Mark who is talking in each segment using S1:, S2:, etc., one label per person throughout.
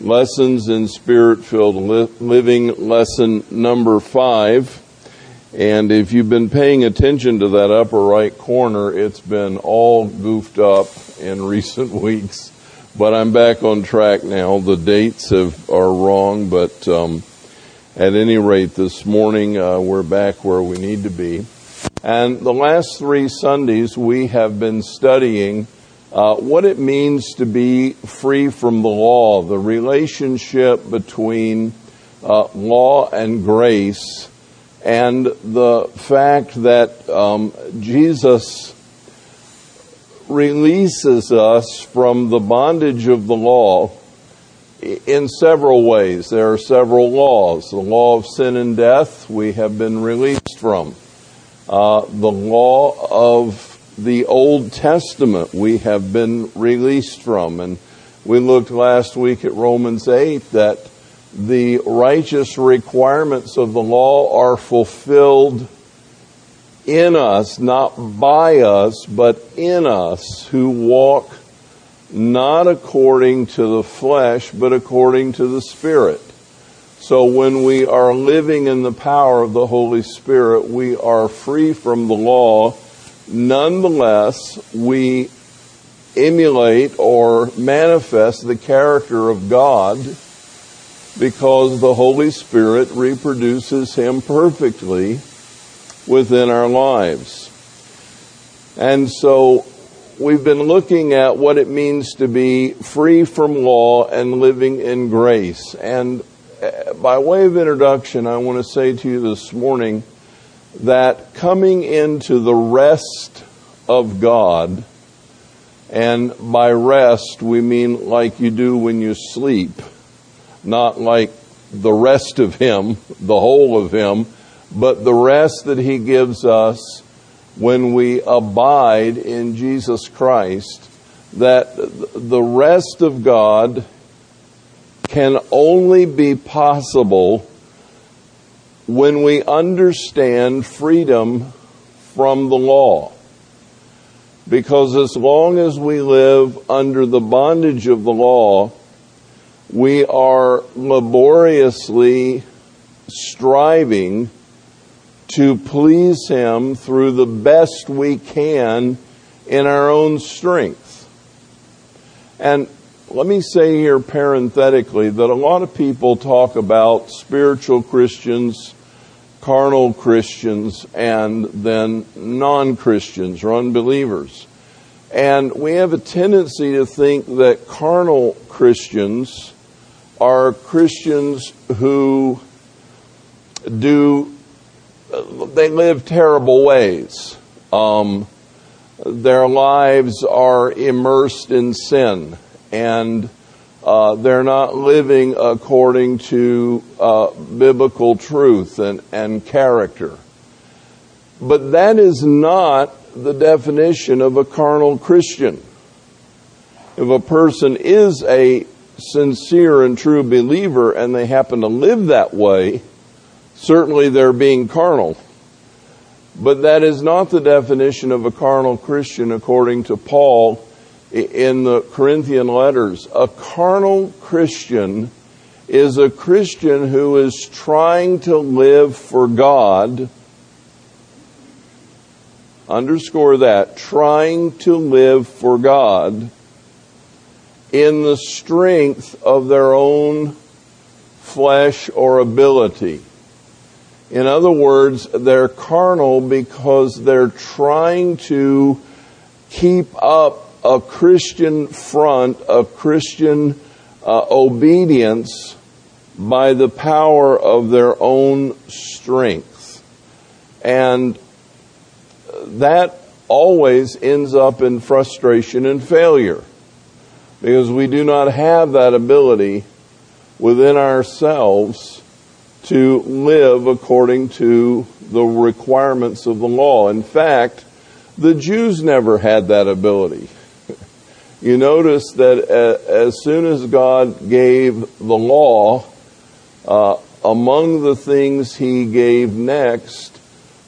S1: Lessons in Spirit Filled Living, lesson number five. And if you've been paying attention to that upper right corner, it's been all goofed up in recent weeks. But I'm back on track now. The dates have, are wrong, but um, at any rate, this morning uh, we're back where we need to be. And the last three Sundays we have been studying uh, what it means to be free from the law, the relationship between uh, law and grace, and the fact that um, Jesus releases us from the bondage of the law in several ways. There are several laws. The law of sin and death we have been released from. Uh, the law of the Old Testament we have been released from. And we looked last week at Romans 8 that the righteous requirements of the law are fulfilled in us, not by us, but in us who walk not according to the flesh, but according to the Spirit. So when we are living in the power of the Holy Spirit, we are free from the law Nonetheless, we emulate or manifest the character of God because the Holy Spirit reproduces Him perfectly within our lives. And so we've been looking at what it means to be free from law and living in grace. And uh, by way of introduction, I want to say to you this morning that coming into the rest of God, and by rest we mean like you do when you sleep, not like the rest of Him, the whole of Him, but the rest that He gives us when we abide in Jesus Christ, that the rest of God can only be possible when we understand freedom from the law. Because as long as we live under the bondage of the law, we are laboriously striving to please Him through the best we can in our own strength. And let me say here parenthetically that a lot of people talk about spiritual Christians carnal Christians and then non Christians or unbelievers. And we have a tendency to think that carnal Christians are Christians who do, they live terrible ways. Um, their lives are immersed in sin and uh, they're not living according to uh, biblical truth and, and character. But that is not the definition of a carnal Christian. If a person is a sincere and true believer and they happen to live that way, certainly they're being carnal. But that is not the definition of a carnal Christian according to Paul in the Corinthian letters. A carnal Christian is a Christian who is trying to live for God. Underscore that. Trying to live for God in the strength of their own flesh or ability. In other words, they're carnal because they're trying to keep up a Christian front, a Christian uh, obedience by the power of their own strength. And that always ends up in frustration and failure because we do not have that ability within ourselves to live according to the requirements of the law. In fact, the Jews never had that ability you notice that as soon as God gave the law, uh, among the things he gave next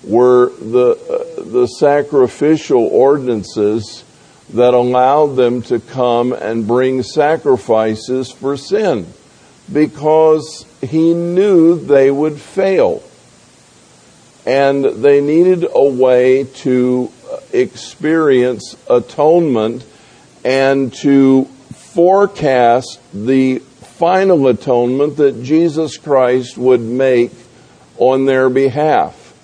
S1: were the, uh, the sacrificial ordinances that allowed them to come and bring sacrifices for sin because he knew they would fail. And they needed a way to experience atonement and to forecast the final atonement that Jesus Christ would make on their behalf.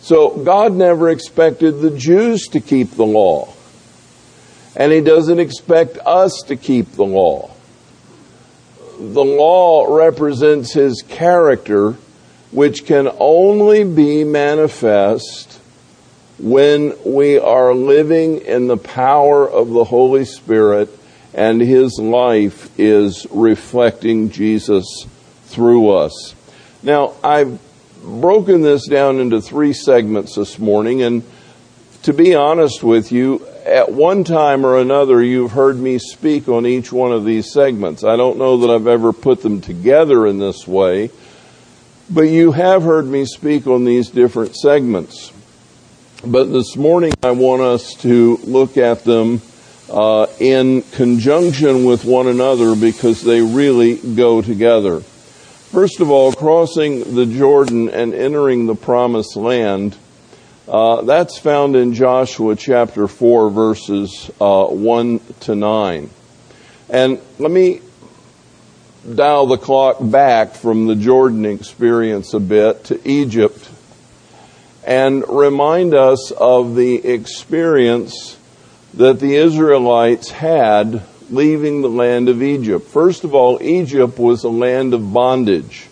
S1: So God never expected the Jews to keep the law. And He doesn't expect us to keep the law. The law represents His character, which can only be manifest when we are living in the power of the Holy Spirit and His life is reflecting Jesus through us. Now, I've broken this down into three segments this morning, and to be honest with you, at one time or another, you've heard me speak on each one of these segments. I don't know that I've ever put them together in this way, but you have heard me speak on these different segments. But this morning, I want us to look at them uh, in conjunction with one another because they really go together. First of all, crossing the Jordan and entering the promised land uh, that's found in Joshua chapter 4, verses uh, 1 to 9. And let me dial the clock back from the Jordan experience a bit to Egypt and remind us of the experience that the Israelites had leaving the land of Egypt. First of all, Egypt was a land of bondage.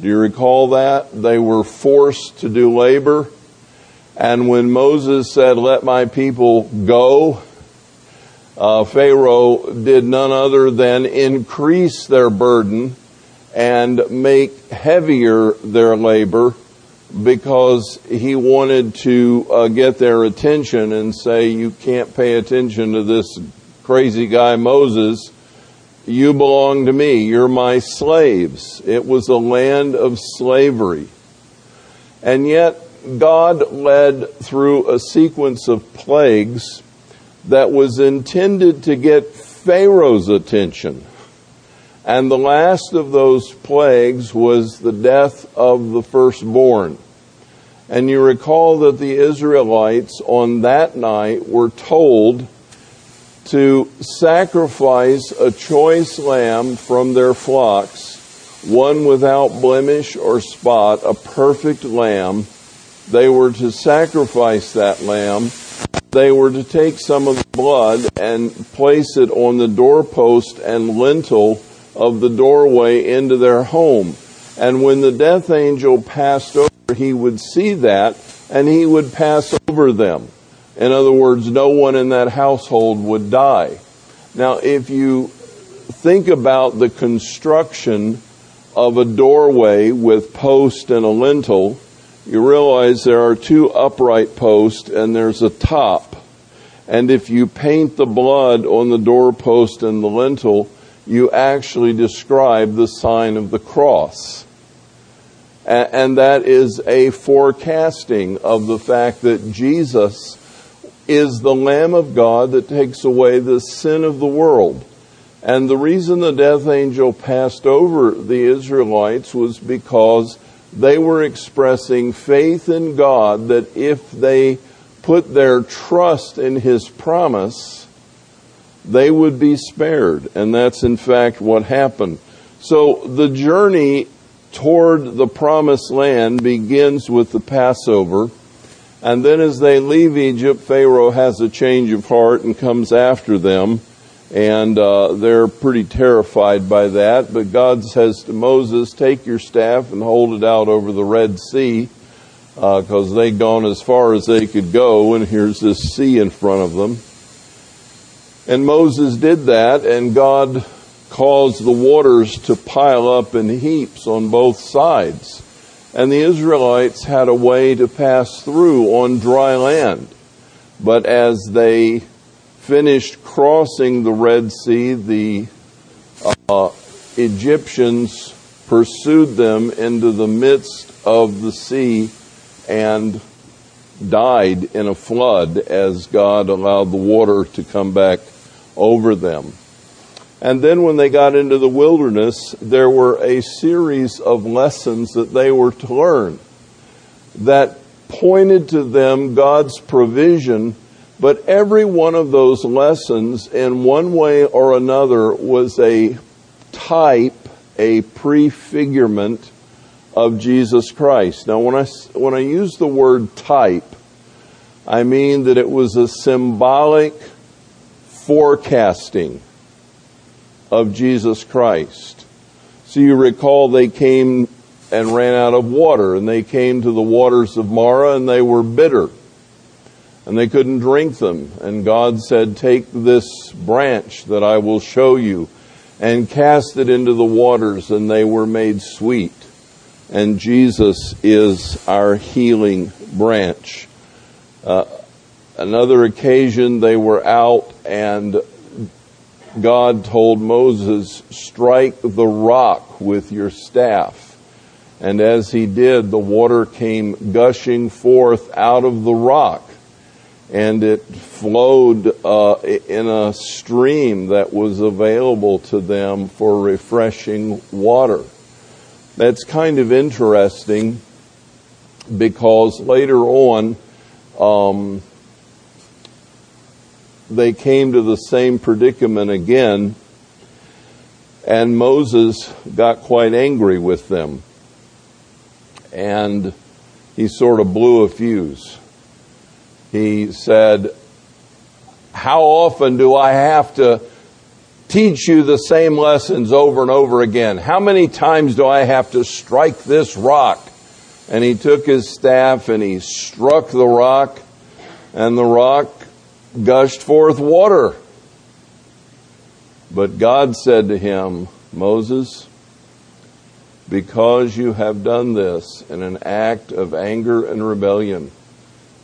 S1: Do you recall that? They were forced to do labor and when Moses said, Let my people go, uh, Pharaoh did none other than increase their burden and make heavier their labor because he wanted to uh, get their attention and say, You can't pay attention to this crazy guy Moses. You belong to me. You're my slaves. It was a land of slavery. And yet, God led through a sequence of plagues that was intended to get Pharaoh's attention. And the last of those plagues was the death of the firstborn. And you recall that the Israelites on that night were told to sacrifice a choice lamb from their flocks, one without blemish or spot, a perfect lamb they were to sacrifice that lamb. They were to take some of the blood and place it on the doorpost and lintel of the doorway into their home. And when the death angel passed over, he would see that and he would pass over them. In other words, no one in that household would die. Now, if you think about the construction of a doorway with post and a lintel, you realize there are two upright posts and there's a top. And if you paint the blood on the doorpost and the lintel, you actually describe the sign of the cross. And that is a forecasting of the fact that Jesus is the Lamb of God that takes away the sin of the world. And the reason the death angel passed over the Israelites was because they were expressing faith in God that if they put their trust in His promise, they would be spared. And that's in fact what happened. So the journey toward the promised land begins with the Passover. And then as they leave Egypt, Pharaoh has a change of heart and comes after them and uh, they're pretty terrified by that. But God says to Moses, Take your staff and hold it out over the Red Sea, because uh, they'd gone as far as they could go, and here's this sea in front of them. And Moses did that, and God caused the waters to pile up in heaps on both sides. And the Israelites had a way to pass through on dry land. But as they finished crossing the Red Sea, the uh, Egyptians pursued them into the midst of the sea and died in a flood as God allowed the water to come back over them. And then when they got into the wilderness, there were a series of lessons that they were to learn that pointed to them God's provision, but every one of those lessons, in one way or another, was a type, a prefigurement of Jesus Christ. Now, when I, when I use the word type, I mean that it was a symbolic forecasting of Jesus Christ. So you recall they came and ran out of water, and they came to the waters of Marah, and they were bitter, and they couldn't drink them. And God said, Take this branch that I will show you, and cast it into the waters, and they were made sweet. And Jesus is our healing branch. Uh, another occasion, they were out, and God told Moses, Strike the rock with your staff and as he did, the water came gushing forth out of the rock. And it flowed uh, in a stream that was available to them for refreshing water. That's kind of interesting because later on, um, they came to the same predicament again, and Moses got quite angry with them and he sort of blew a fuse. He said, How often do I have to teach you the same lessons over and over again? How many times do I have to strike this rock? And he took his staff and he struck the rock, and the rock gushed forth water. But God said to him, Moses, because you have done this in an act of anger and rebellion,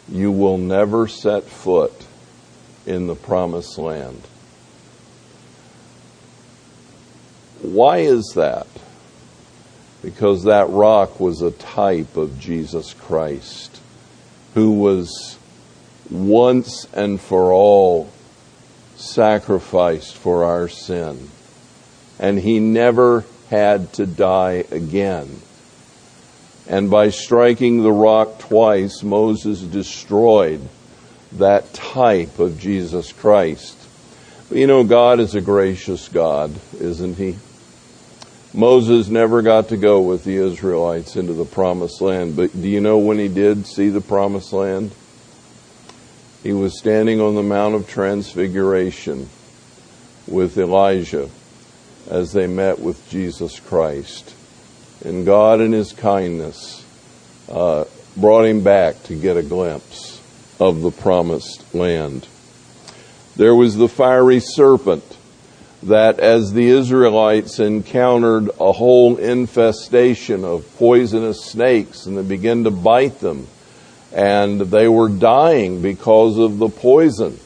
S1: you will never set foot in the promised land. Why is that? Because that rock was a type of Jesus Christ, who was once and for all sacrificed for our sin. And he never had to die again. And by striking the rock twice, Moses destroyed that type of Jesus Christ. But you know, God is a gracious God, isn't He? Moses never got to go with the Israelites into the promised land, but do you know when he did see the promised land? He was standing on the Mount of Transfiguration with Elijah as they met with Jesus Christ. And God, in His kindness, uh, brought him back to get a glimpse of the promised land. There was the fiery serpent that, as the Israelites encountered a whole infestation of poisonous snakes and they began to bite them, and they were dying because of the poison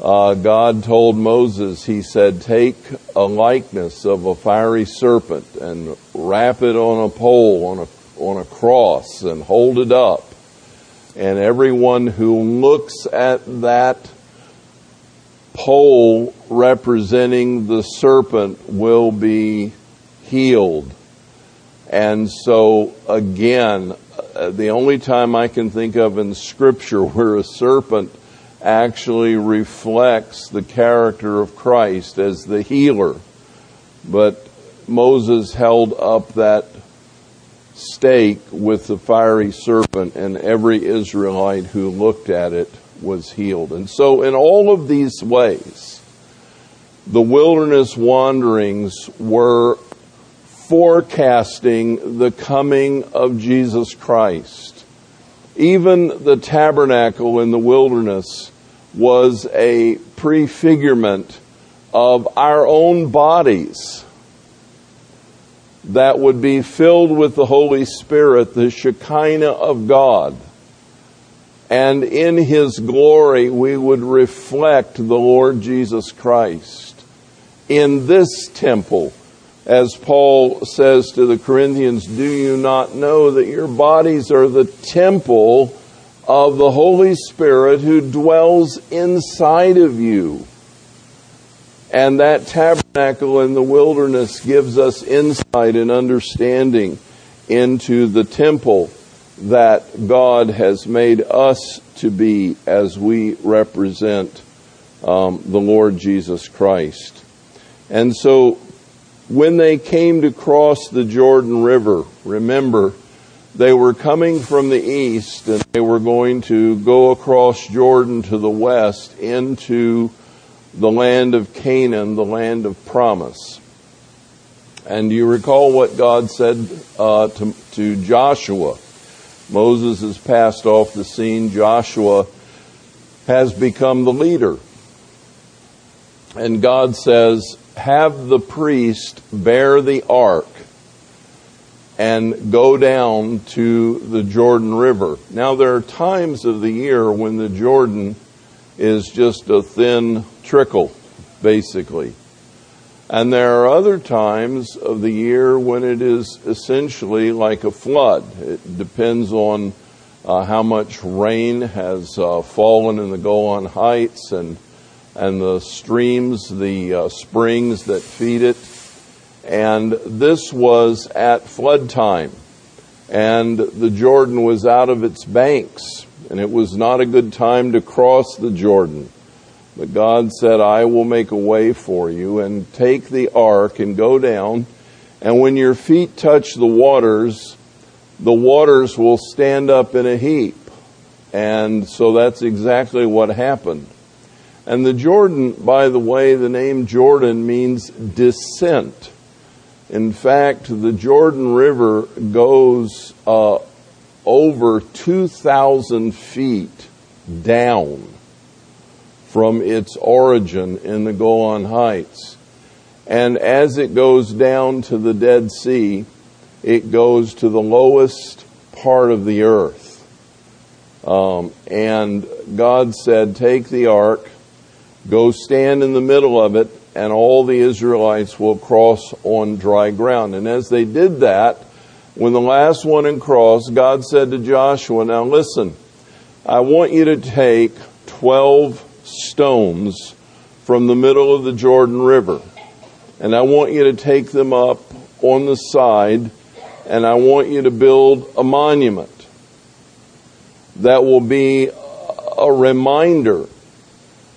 S1: uh, God told Moses, He said, Take a likeness of a fiery serpent and wrap it on a pole, on a, on a cross, and hold it up. And everyone who looks at that pole representing the serpent will be healed. And so, again, uh, the only time I can think of in Scripture where a serpent actually reflects the character of Christ as the healer. But Moses held up that stake with the fiery serpent, and every Israelite who looked at it was healed. And so, in all of these ways, the wilderness wanderings were forecasting the coming of Jesus Christ. Even the tabernacle in the wilderness was a prefigurement of our own bodies that would be filled with the Holy Spirit, the Shekinah of God. And in His glory, we would reflect the Lord Jesus Christ. In this temple, as Paul says to the Corinthians, do you not know that your bodies are the temple of the Holy Spirit who dwells inside of you. And that tabernacle in the wilderness gives us insight and understanding into the temple that God has made us to be as we represent um, the Lord Jesus Christ. And so when they came to cross the Jordan River, remember, they were coming from the east and they were going to go across Jordan to the west into the land of Canaan, the land of promise. And you recall what God said uh, to, to Joshua. Moses has passed off the scene. Joshua has become the leader. And God says, have the priest bear the ark and go down to the Jordan River. Now, there are times of the year when the Jordan is just a thin trickle, basically. And there are other times of the year when it is essentially like a flood. It depends on uh, how much rain has uh, fallen in the Golan Heights and and the streams, the uh, springs that feed it and this was at flood time. And the Jordan was out of its banks. And it was not a good time to cross the Jordan. But God said, I will make a way for you and take the ark and go down. And when your feet touch the waters, the waters will stand up in a heap. And so that's exactly what happened. And the Jordan, by the way, the name Jordan means descent. In fact, the Jordan River goes uh, over 2,000 feet down from its origin in the Golan Heights. And as it goes down to the Dead Sea, it goes to the lowest part of the earth. Um, and God said, Take the ark, go stand in the middle of it, and all the Israelites will cross on dry ground. And as they did that, when the last one had crossed, God said to Joshua, Now listen, I want you to take 12 stones from the middle of the Jordan River, and I want you to take them up on the side, and I want you to build a monument that will be a reminder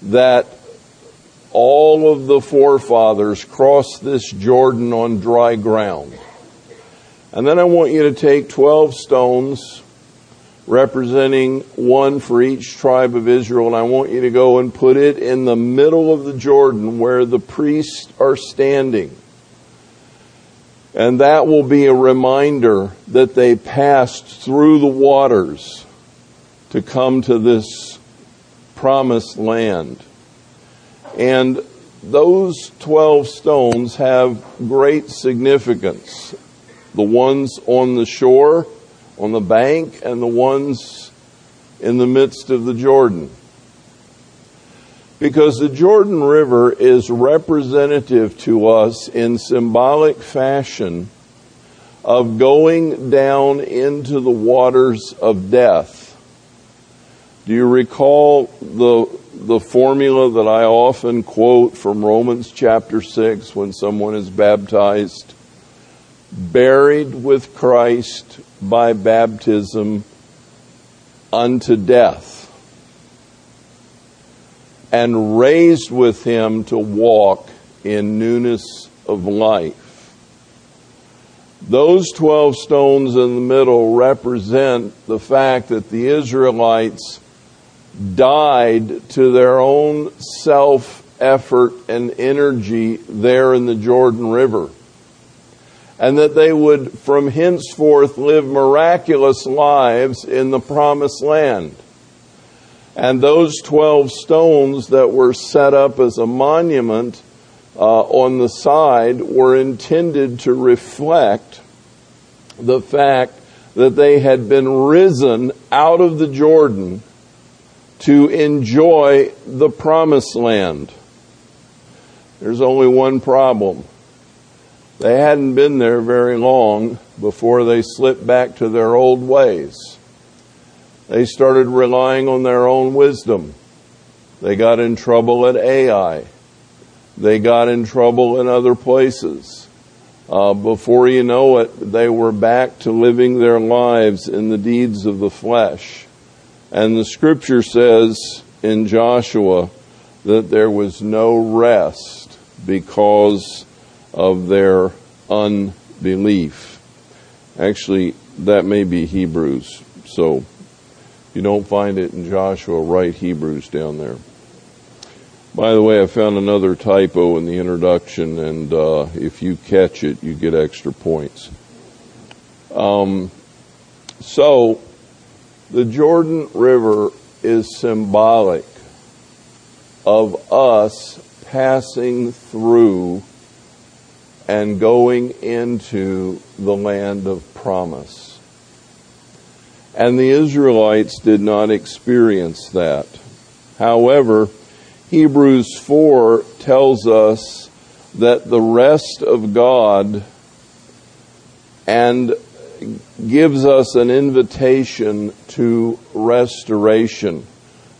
S1: that all of the forefathers crossed this Jordan on dry ground. And then I want you to take 12 stones representing one for each tribe of Israel, and I want you to go and put it in the middle of the Jordan where the priests are standing. And that will be a reminder that they passed through the waters to come to this promised land. And those 12 stones have great significance. The ones on the shore, on the bank, and the ones in the midst of the Jordan. Because the Jordan River is representative to us in symbolic fashion of going down into the waters of death. Do you recall the the formula that I often quote from Romans chapter 6 when someone is baptized buried with Christ by baptism unto death and raised with him to walk in newness of life. Those 12 stones in the middle represent the fact that the Israelites died to their own self effort and energy there in the Jordan River. And that they would from henceforth live miraculous lives in the promised land. And those 12 stones that were set up as a monument uh, on the side were intended to reflect the fact that they had been risen out of the Jordan to enjoy the promised land. There's only one problem. They hadn't been there very long before they slipped back to their old ways. They started relying on their own wisdom. They got in trouble at Ai. They got in trouble in other places. Uh, before you know it, they were back to living their lives in the deeds of the flesh. And the scripture says in Joshua that there was no rest because of their unbelief. Actually, that may be Hebrews. So, if you don't find it in Joshua, write Hebrews down there. By the way, I found another typo in the introduction, and uh, if you catch it, you get extra points. Um, so, the Jordan River is symbolic of us passing through and going into the land of promise. And the Israelites did not experience that. However, Hebrews 4 tells us that the rest of God and gives us an invitation to restoration.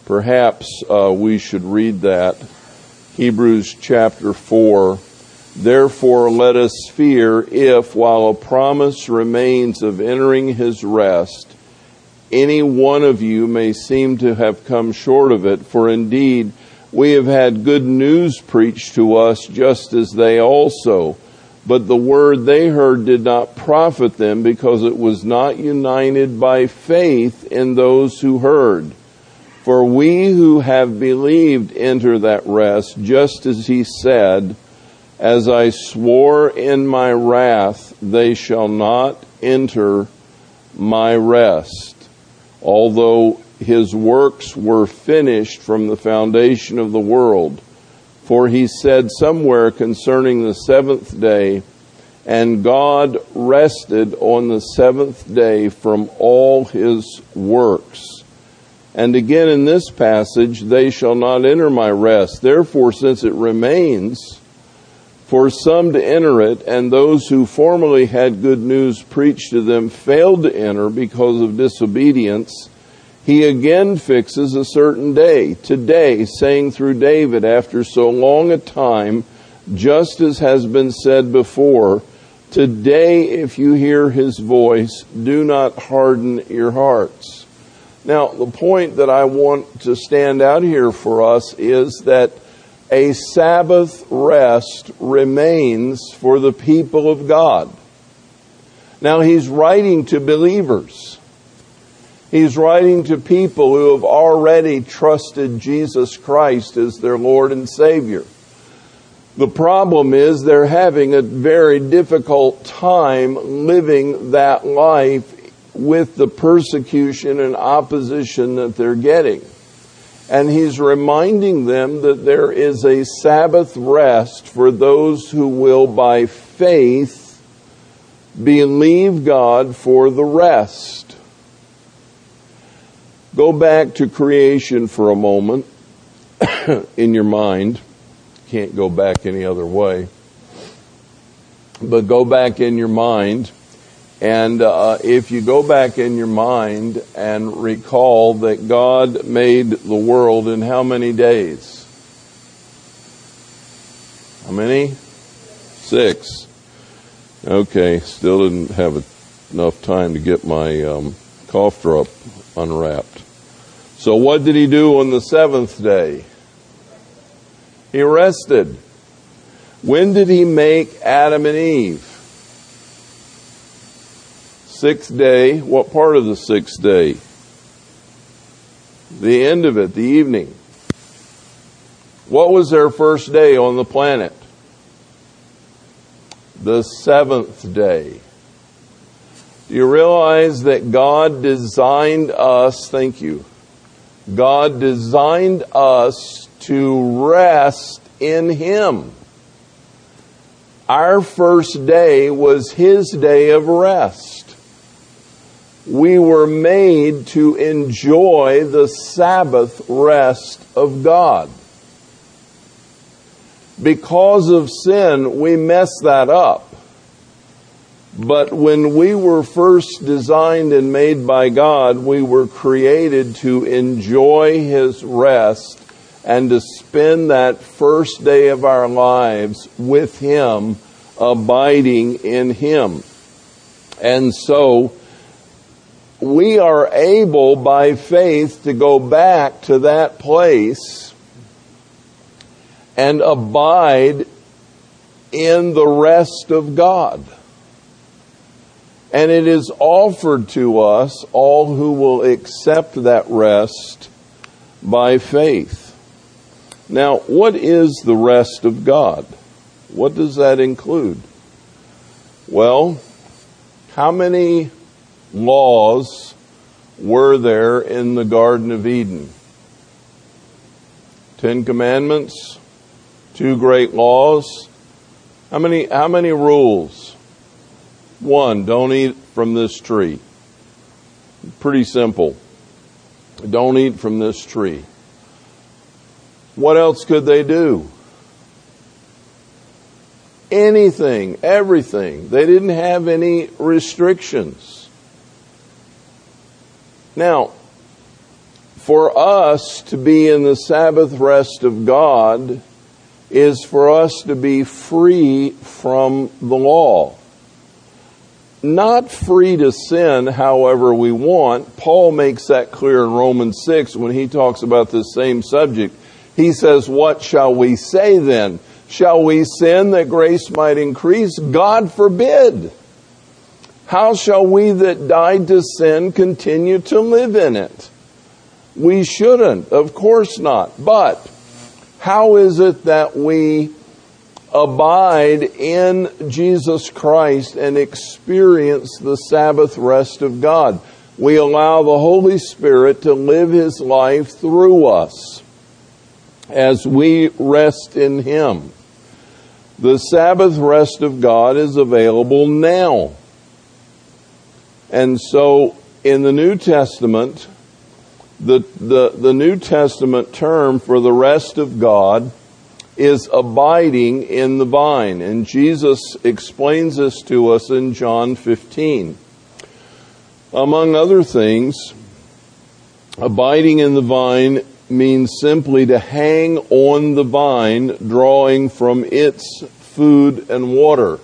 S1: Perhaps uh, we should read that. Hebrews chapter 4 Therefore, let us fear if, while a promise remains of entering his rest, any one of you may seem to have come short of it. For indeed, we have had good news preached to us, just as they also. But the word they heard did not profit them because it was not united by faith in those who heard. For we who have believed enter that rest, just as he said, as I swore in my wrath, they shall not enter my rest. Although his works were finished from the foundation of the world. For he said somewhere concerning the seventh day, and God rested on the seventh day from all his works. And again in this passage, they shall not enter my rest. Therefore, since it remains, for some to enter it, and those who formerly had good news preached to them failed to enter because of disobedience, he again fixes a certain day, today, saying through David, after so long a time, just as has been said before, today if you hear his voice, do not harden your hearts. Now, the point that I want to stand out here for us is that a Sabbath rest remains for the people of God. Now he's writing to believers. He's writing to people who have already trusted Jesus Christ as their Lord and Savior. The problem is they're having a very difficult time living that life with the persecution and opposition that they're getting. And he's reminding them that there is a Sabbath rest for those who will, by faith, believe God for the rest. Go back to creation for a moment in your mind. Can't go back any other way. But go back in your mind and uh, if you go back in your mind and recall that God made the world in how many days? How many? Six. Okay, still didn't have enough time to get my um, cough drop unwrapped. So, what did he do on the seventh day? He rested. When did he make Adam and Eve? Sixth day, what part of the sixth day? The end of it, the evening. What was their first day on the planet? The seventh day. Do you realize that God designed us, thank you, God designed us to rest in Him. Our first day was His day of rest we were made to enjoy the Sabbath rest of God. Because of sin, we mess that up. But when we were first designed and made by God, we were created to enjoy His rest and to spend that first day of our lives with Him, abiding in Him. And so, we are able by faith to go back to that place and abide in the rest of God. And it is offered to us, all who will accept that rest by faith. Now, what is the rest of God? What does that include? Well, how many laws were there in the Garden of Eden? Ten Commandments, two great laws. How many, how many rules? One, don't eat from this tree. Pretty simple. Don't eat from this tree. What else could they do? Anything, everything. They didn't have any restrictions. Now, for us to be in the Sabbath rest of God is for us to be free from the law not free to sin however we want. Paul makes that clear in Romans 6 when he talks about this same subject. He says, What shall we say then? Shall we sin that grace might increase? God forbid. How shall we that died to sin continue to live in it? We shouldn't, of course not. But how is it that we abide in Jesus Christ and experience the Sabbath rest of God. We allow the Holy Spirit to live His life through us as we rest in Him. The Sabbath rest of God is available now. And so in the New Testament, the, the, the New Testament term for the rest of God is abiding in the vine. And Jesus explains this to us in John 15. Among other things, abiding in the vine means simply to hang on the vine, drawing from its food and water.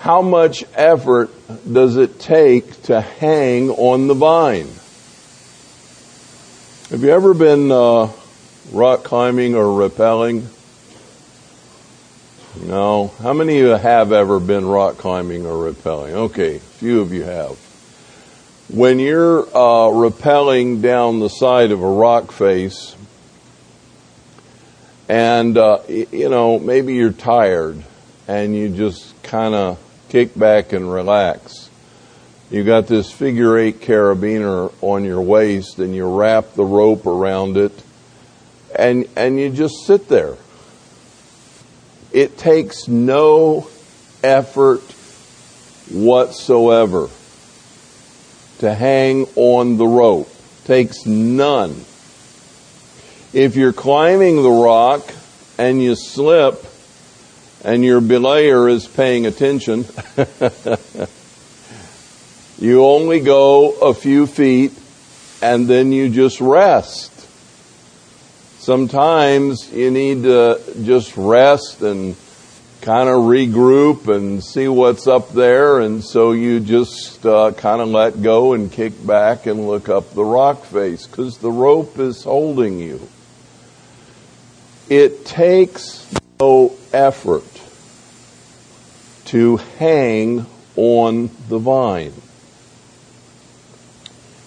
S1: How much effort does it take to hang on the vine? Have you ever been uh, rock climbing or rappelling? No. How many of you have ever been rock climbing or rappelling? Okay, a few of you have. When you're uh, rappelling down the side of a rock face, and uh, you know maybe you're tired, and you just kind of kick back and relax. You got this figure eight carabiner on your waist, and you wrap the rope around it, and and you just sit there it takes no effort whatsoever to hang on the rope. Takes none. If you're climbing the rock and you slip and your belayer is paying attention, you only go a few feet and then you just rest. Sometimes you need to just rest and kind of regroup and see what's up there, and so you just uh, kind of let go and kick back and look up the rock face because the rope is holding you. It takes no effort to hang on the vine.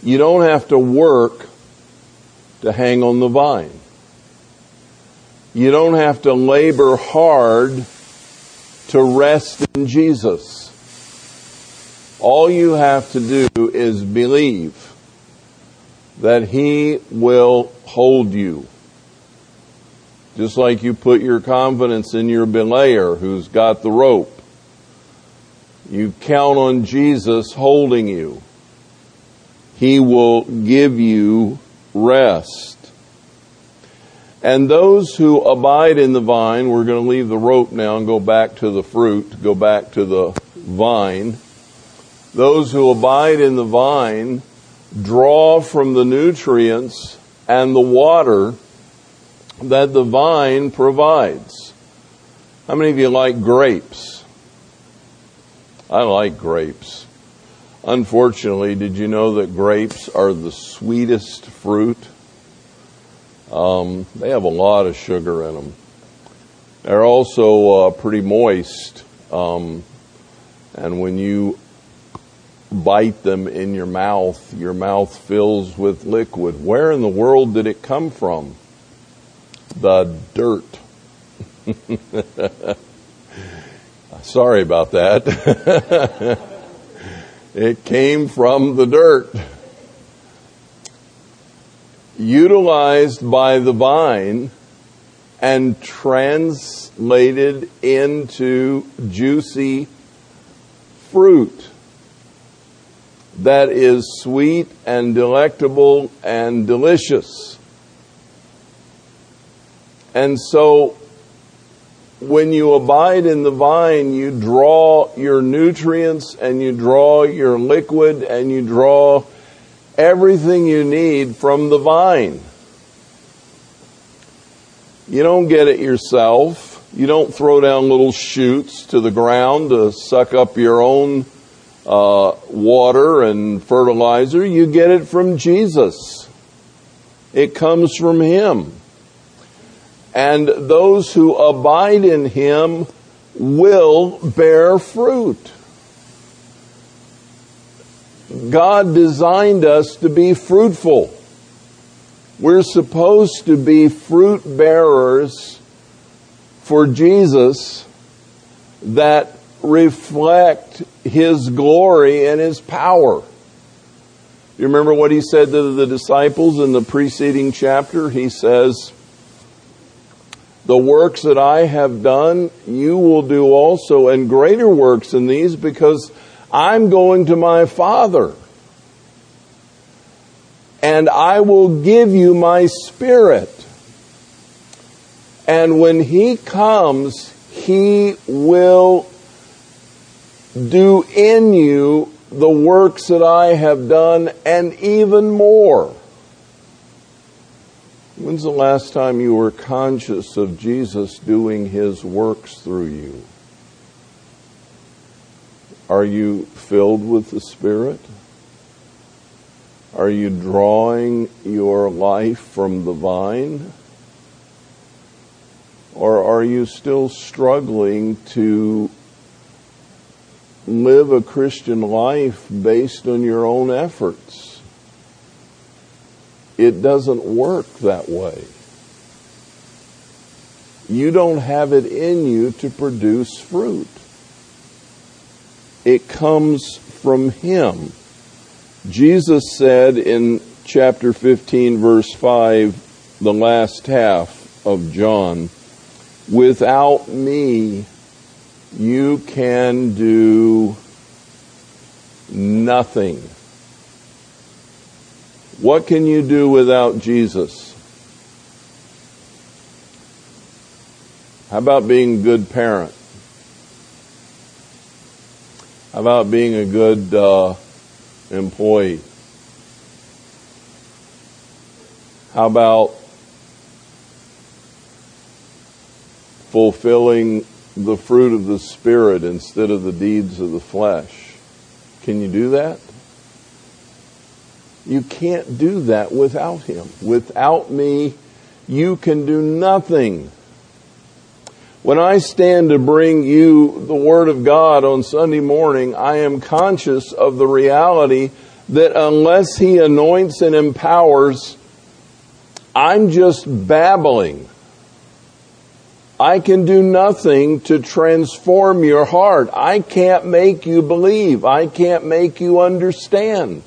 S1: You don't have to work to hang on the vine. You don't have to labor hard to rest in Jesus. All you have to do is believe that He will hold you. Just like you put your confidence in your belayer who's got the rope. You count on Jesus holding you. He will give you rest. And those who abide in the vine, we're going to leave the rope now and go back to the fruit, go back to the vine. Those who abide in the vine draw from the nutrients and the water that the vine provides. How many of you like grapes? I like grapes. Unfortunately, did you know that grapes are the sweetest fruit? Um, they have a lot of sugar in them. They're also uh, pretty moist. Um, and when you bite them in your mouth, your mouth fills with liquid. Where in the world did it come from? The dirt. Sorry about that. it came from the dirt. Utilized by the vine and translated into juicy fruit that is sweet and delectable and delicious. And so, when you abide in the vine, you draw your nutrients and you draw your liquid and you draw everything you need from the vine. You don't get it yourself. You don't throw down little shoots to the ground to suck up your own uh, water and fertilizer. You get it from Jesus. It comes from Him. And those who abide in Him will bear fruit. God designed us to be fruitful. We're supposed to be fruit bearers for Jesus that reflect His glory and His power. You remember what He said to the disciples in the preceding chapter? He says, the works that I have done, you will do also, and greater works than these, because I'm going to my Father. And I will give you my Spirit. And when He comes, He will do in you the works that I have done and even more. When's the last time you were conscious of Jesus doing his works through you? Are you filled with the Spirit? Are you drawing your life from the vine? Or are you still struggling to live a Christian life based on your own efforts. It doesn't work that way. You don't have it in you to produce fruit. It comes from Him. Jesus said in chapter 15, verse 5, the last half of John, without me, you can do nothing. What can you do without Jesus? How about being good parent? How about being a good uh, employee? How about fulfilling the fruit of the Spirit instead of the deeds of the flesh. Can you do that? You can't do that without Him. Without me, you can do nothing. When I stand to bring you the Word of God on Sunday morning, I am conscious of the reality that unless He anoints and empowers, I'm just babbling. I can do nothing to transform your heart. I can't make you believe. I can't make you understand.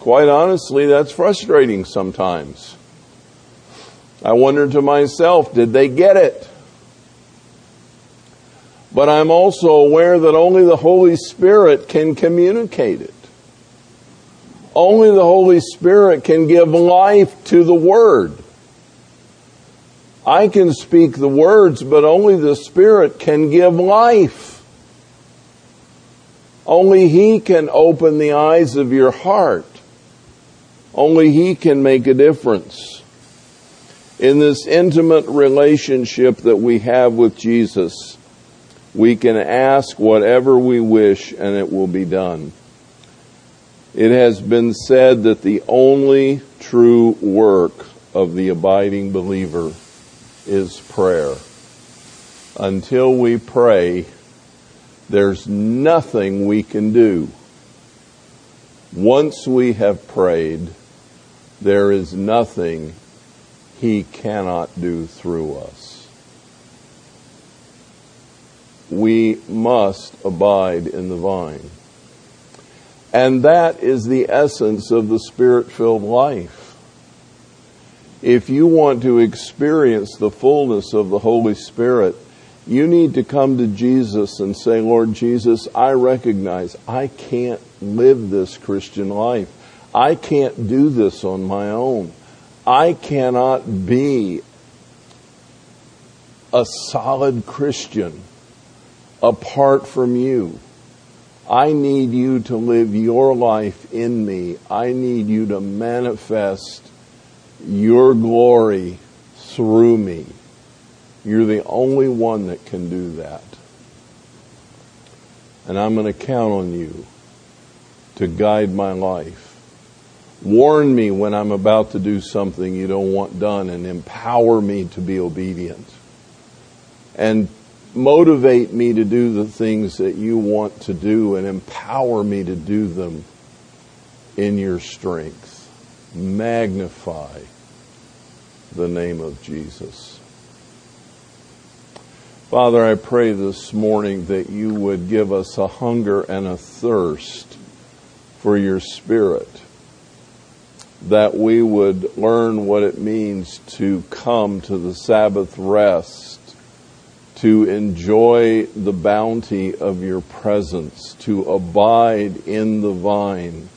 S1: Quite honestly, that's frustrating sometimes. I wonder to myself, did they get it? But I'm also aware that only the Holy Spirit can communicate it. Only the Holy Spirit can give life to the Word. I can speak the words, but only the Spirit can give life. Only He can open the eyes of your heart. Only He can make a difference. In this intimate relationship that we have with Jesus, we can ask whatever we wish and it will be done. It has been said that the only true work of the abiding believer is prayer. Until we pray, there's nothing we can do. Once we have prayed, there is nothing he cannot do through us. We must abide in the vine. And that is the essence of the spirit filled life if you want to experience the fullness of the Holy Spirit, you need to come to Jesus and say, Lord Jesus, I recognize I can't live this Christian life. I can't do this on my own. I cannot be a solid Christian apart from you. I need you to live your life in me. I need you to manifest your glory through me. You're the only one that can do that. And I'm going to count on you to guide my life. Warn me when I'm about to do something you don't want done and empower me to be obedient. And motivate me to do the things that you want to do and empower me to do them in your strength. Magnify the name of Jesus. Father, I pray this morning that you would give us a hunger and a thirst for your Spirit, that we would learn what it means to come to the Sabbath rest, to enjoy the bounty of your presence, to abide in the vine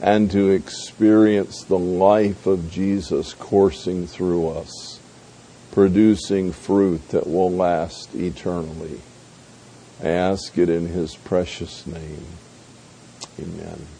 S1: and to experience the life of Jesus coursing through us, producing fruit that will last eternally. I ask it in his precious name. Amen.